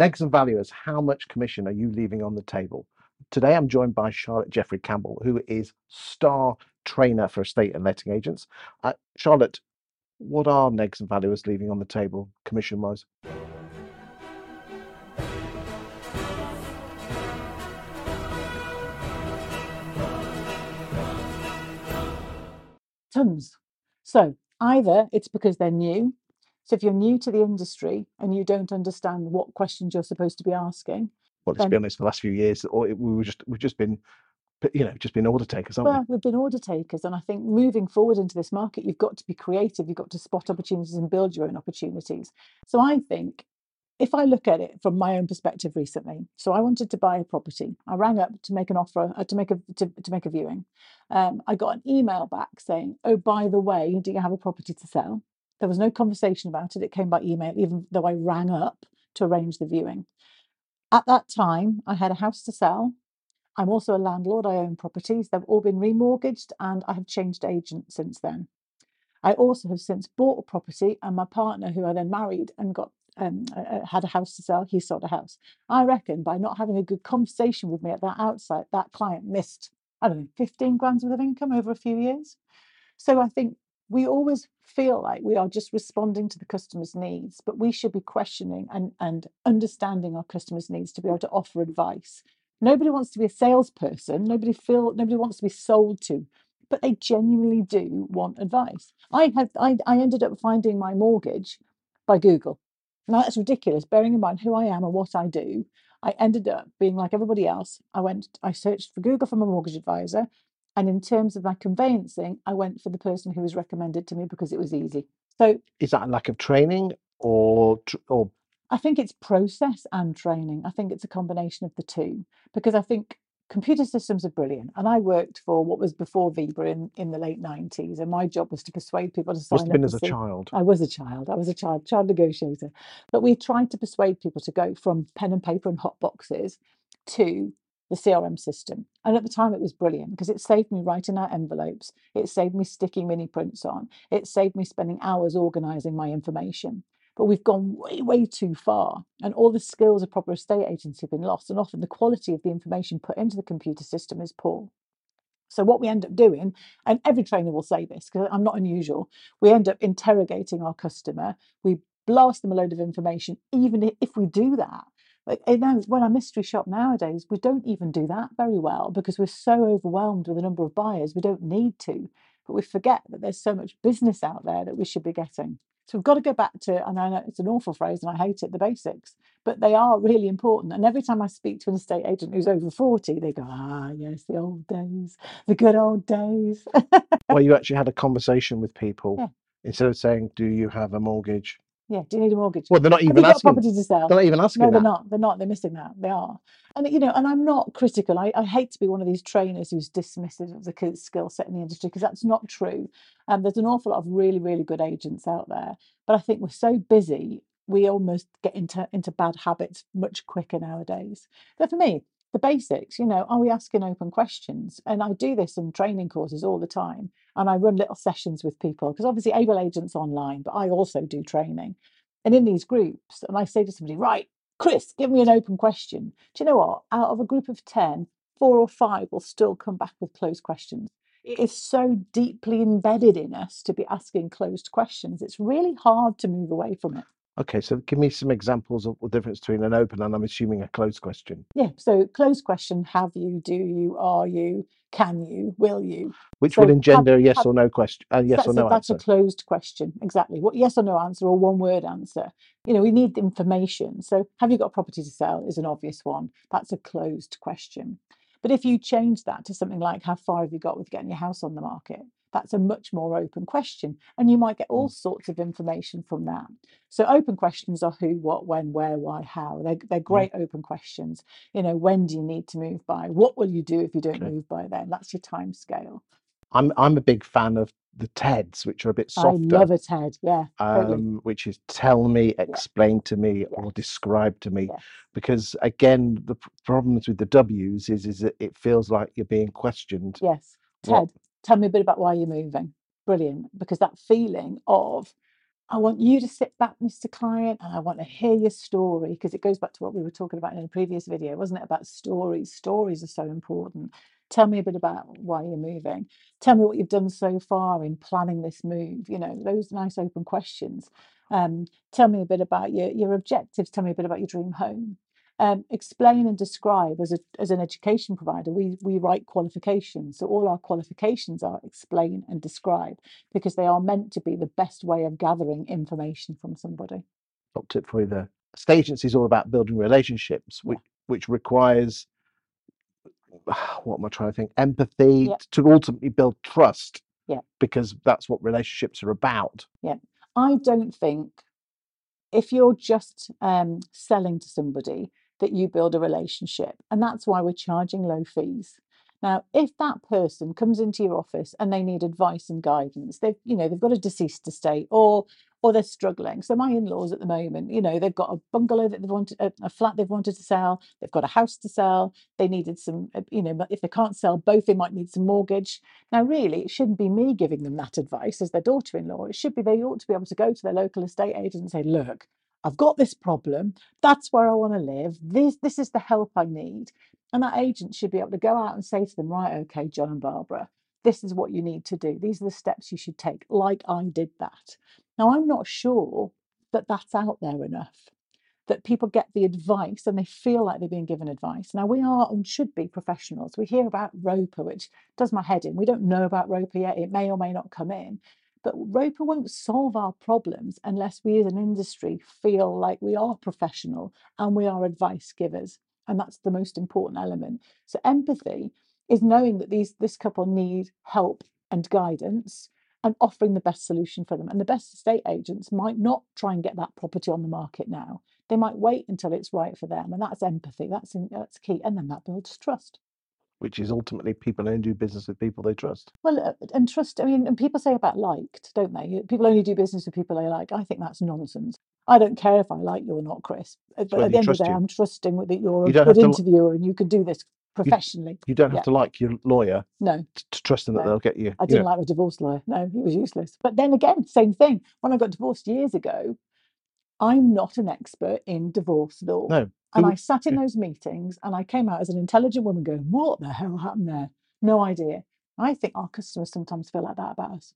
Negs and valuers, how much commission are you leaving on the table? Today I'm joined by Charlotte Jeffrey Campbell, who is star trainer for estate and letting agents. Uh, Charlotte, what are negs and valuers leaving on the table commission wise? Tons. So either it's because they're new. So if you're new to the industry and you don't understand what questions you're supposed to be asking, Well, let's be then honest, the last few years, or we were just we've just been, you know, just been order takers, haven't we? well, we've been order takers. And I think moving forward into this market, you've got to be creative, you've got to spot opportunities and build your own opportunities. So I think if I look at it from my own perspective recently, so I wanted to buy a property. I rang up to make an offer, uh, to make a to, to make a viewing. Um, I got an email back saying, "Oh, by the way, do you have a property to sell?" There was no conversation about it. It came by email, even though I rang up to arrange the viewing. At that time, I had a house to sell. I'm also a landlord. I own properties. They've all been remortgaged, and I have changed agent since then. I also have since bought a property, and my partner, who I then married and got um, uh, had a house to sell, he sold a house. I reckon by not having a good conversation with me at that outset, that client missed I don't know 15 grand's worth of income over a few years. So I think we always feel like we are just responding to the customer's needs, but we should be questioning and, and understanding our customers' needs to be able to offer advice. Nobody wants to be a salesperson. Nobody feel nobody wants to be sold to, but they genuinely do want advice. I had I, I ended up finding my mortgage by Google. Now that's ridiculous, bearing in mind who I am and what I do. I ended up being like everybody else. I went, I searched for Google for my mortgage advisor. And in terms of my conveyancing, I went for the person who was recommended to me because it was easy. So Is that a lack of training or or I think it's process and training. I think it's a combination of the two because I think computer systems are brilliant. And I worked for what was before Viva in, in the late 90s. And my job was to persuade people to sign have up been as a see. child? I was a child. I was a child, child negotiator. But we tried to persuade people to go from pen and paper and hot boxes to the CRM system. And at the time, it was brilliant because it saved me writing out envelopes. It saved me sticking mini prints on. It saved me spending hours organizing my information. But we've gone way, way too far. And all the skills of proper estate agency have been lost. And often the quality of the information put into the computer system is poor. So what we end up doing, and every trainer will say this because I'm not unusual, we end up interrogating our customer. We blast them a load of information, even if we do that. Like you know, when I mystery shop nowadays, we don't even do that very well because we're so overwhelmed with the number of buyers. We don't need to, but we forget that there's so much business out there that we should be getting. So we've got to go back to, and I know it's an awful phrase and I hate it, the basics, but they are really important. And every time I speak to an estate agent who's over 40, they go, ah, yes, the old days, the good old days. Well, you actually had a conversation with people Yeah. instead of saying, "Do you have a mortgage?" Yeah, do you need a mortgage? Well, they're not even you got a asking. property to sell? They're not even asking No, they're that. not. They're not. They're missing that. They are. And you know, and I'm not critical. I, I hate to be one of these trainers who's dismissive of the skill set in the industry because that's not true. And there's an awful lot of really, really good agents out there. But I think we're so busy, we almost get into into bad habits much quicker nowadays. But for me, the basics, you know, are we asking open questions? And I do this in training courses all the time. And I run little sessions with people because obviously Able Agents online, but I also do training. And in these groups, and I say to somebody, right, Chris, give me an open question. Do you know what? Out of a group of 10, four or five will still come back with closed questions. It is so deeply embedded in us to be asking closed questions. It's really hard to move away from it. Okay, so give me some examples of the difference between an open and I'm assuming a closed question. Yeah. So, closed question have you, do you, are you, can you, will you? Which So would have- engender a yes have- or no question, a yes that's, or a, no that's answer. a closed question. Exactly. What yes or no answer or one word answer. You know, we need information. So, have you got a property to sell is an obvious one. That's a closed question. But if you change that to something like, how far have you got with getting your house on the market? That's a much more open question. And you might get all sorts of information from that. So, open questions are who, what, when, where, why, how. They're, they're great open questions. You know, when do you need to move by? What will you do if you don't Okay. move by then? That's your time scale. I'm I'm a big fan of the TEDs, which are a bit softer. I love a TED. Yeah, totally. um, which is tell me, explain to me, or describe to me. Yes. Because again, the problems with the W's is is that it feels like you're being questioned. Yes. What- Ted, tell me a bit about why you're moving. Brilliant. Because that feeling of I want you to sit back, Mr. Client, and I want to hear your story because it goes back to what we were talking about in a previous video, wasn't it? About stories. Stories are so important. Tell me a bit about why you're moving. Tell me what you've done so far in planning this move. You know, those nice open questions. Um, tell me a bit about your, your objectives. Tell me a bit about your dream home. Um, explain and describe as a as an education provider. We we write qualifications, so all our qualifications are explain and describe because they are meant to be the best way of gathering information from somebody. Top tip for you there. State agency is all about building relationships, Yeah. which which requires what am I trying to think? Empathy Yeah. to ultimately build trust. Yeah. Because that's what relationships are about. Yeah. I don't think if you're just um, selling to somebody that you build a relationship, and that's why we're charging low fees. Now, if that person comes into your office and they need advice and guidance, they've you know they've got a deceased estate or or they're struggling. So my in-laws at the moment, you know, they've got a bungalow that they've wanted, a, a flat they've wanted to sell. They've got a house to sell. They needed some, uh, you know, if they can't sell both, they might need some mortgage. Now, really, it shouldn't be me giving them that advice as their daughter-in-law. It should be they ought to be able to go to their local estate agent and say, look, I've got this problem. That's where I want to live. This this is the help I need. And that agent should be able to go out and say to them, right, okay, John and Barbara, this is what you need to do. These are the steps you should take, like I did that. Now, I'm not sure that that's out there enough, that people get the advice and they feel like they're being given advice. Now, we are and should be professionals. We hear about ROPA, which does my head in. We don't know about ROPA yet. It may or may not come in. But ROPA won't solve our problems unless we as an industry feel like we are professional and we are advice givers. And that's the most important element. So empathy is knowing that these this couple need help and guidance and offering the best solution for them. And the best estate agents might not try and get that property on the market now. They might wait until it's right for them. And that's empathy. That's in, that's key. And then that builds trust. Which is ultimately people only do business with people they trust. Well, uh, and trust. I mean, and people say about liked, don't they? People only do business with people they like. I think that's nonsense. I don't care if I like you or not, Chris. But whether at the end of the day, you. I'm trusting that you're You a good have to li- interviewer and you can do this professionally. You don't have Yeah. to like your lawyer No, to trust them that No. they'll get you. I didn't know, like my divorce lawyer. No, he was useless. But then again, same thing. When I got divorced years ago, I'm not an expert in divorce law. no, And I sat in those meetings and I came out as an intelligent woman going, What the hell happened there? No idea. I think our customers sometimes feel like that about us,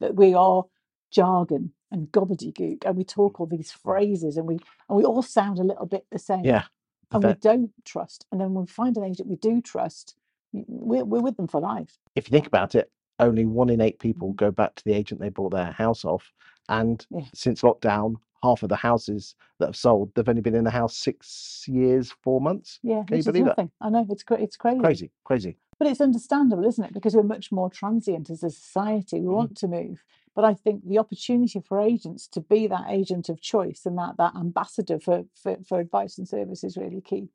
that we are jargon and gobbledygook and we talk all these phrases and we and we all sound a little bit the same. yeah. And we don't trust. And then when we find an agent we do trust, we're, we're with them for life. if you think about it, only one in eight people Mhm. go back to the agent they bought their house off. And Yeah. since lockdown, half of the houses that have sold, they've only been in the house six years, four months. Yeah, Can you believe that? I know it's it's crazy. Crazy, crazy. But it's understandable, isn't it? Because we're much more transient as a society. We Mhm. want to move. But I think the opportunity for agents to be that agent of choice and that that ambassador for, for, for advice and service is really key.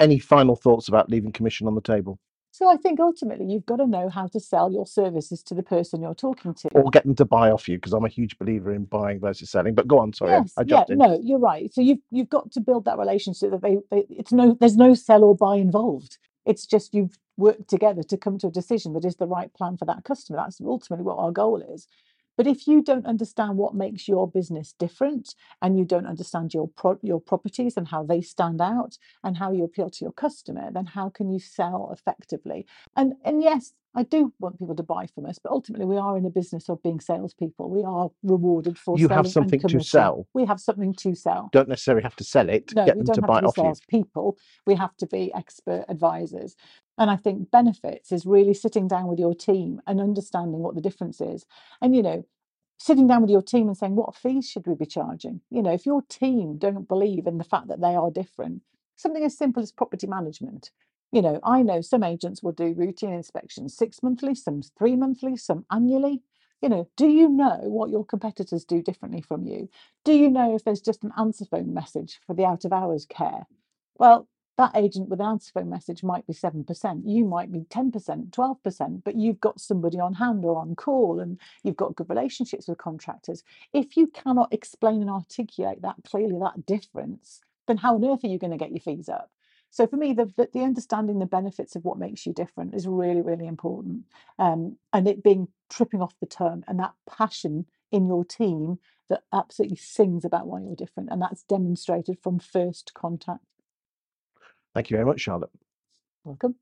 Any final thoughts about leaving commission on the table So I think ultimately you've got to know how to sell your services to the person you're talking to. or get them to buy off you? Because I'm a huge believer in buying versus selling. But go on, sorry, I- yes, I yeah, in. no, you're right. So you've you've got to build that relationship that they, they it's no there's no sell or buy involved. It's just you've worked together to come to a decision that is the right plan for that customer. That's ultimately what our goal is. But if you don't understand what makes your business different and you don't understand your pro- your properties and how they stand out and how you appeal to your customer, then how can you sell effectively? And and yes, I do want people to buy from us, but ultimately we are in a business of being salespeople. We are rewarded for You have something to sell. We have something to sell. Don't necessarily have to sell it. No, get we them don't to have buy to be salespeople. We have to be expert advisors. And I think benefits is really sitting down with your team and understanding what the difference is. And, you know, sitting down with your team and saying, what fees should we be charging? You know, if your team don't believe in the fact that they are different, something as simple as property management. You know, I know some agents will do routine inspections six monthly, some three monthly, some annually. You know, do you know what your competitors do differently from you? Do you know if there's just an answer phone message for the out of hours care? Well, that agent with an answer phone message might be 7%, you might be 10%, 12%, but you've got somebody on hand or on call and you've got good relationships with contractors. If you cannot explain and articulate that clearly, that difference, then how on earth are you going to get your fees up? So for me, the, the, the understanding the benefits of what makes you different is really, really important. Um, and it being tripping off the tongue and that passion in your team that absolutely sings about why you're different. And that's demonstrated from first contact. Thank you very much, Charlotte. Welcome.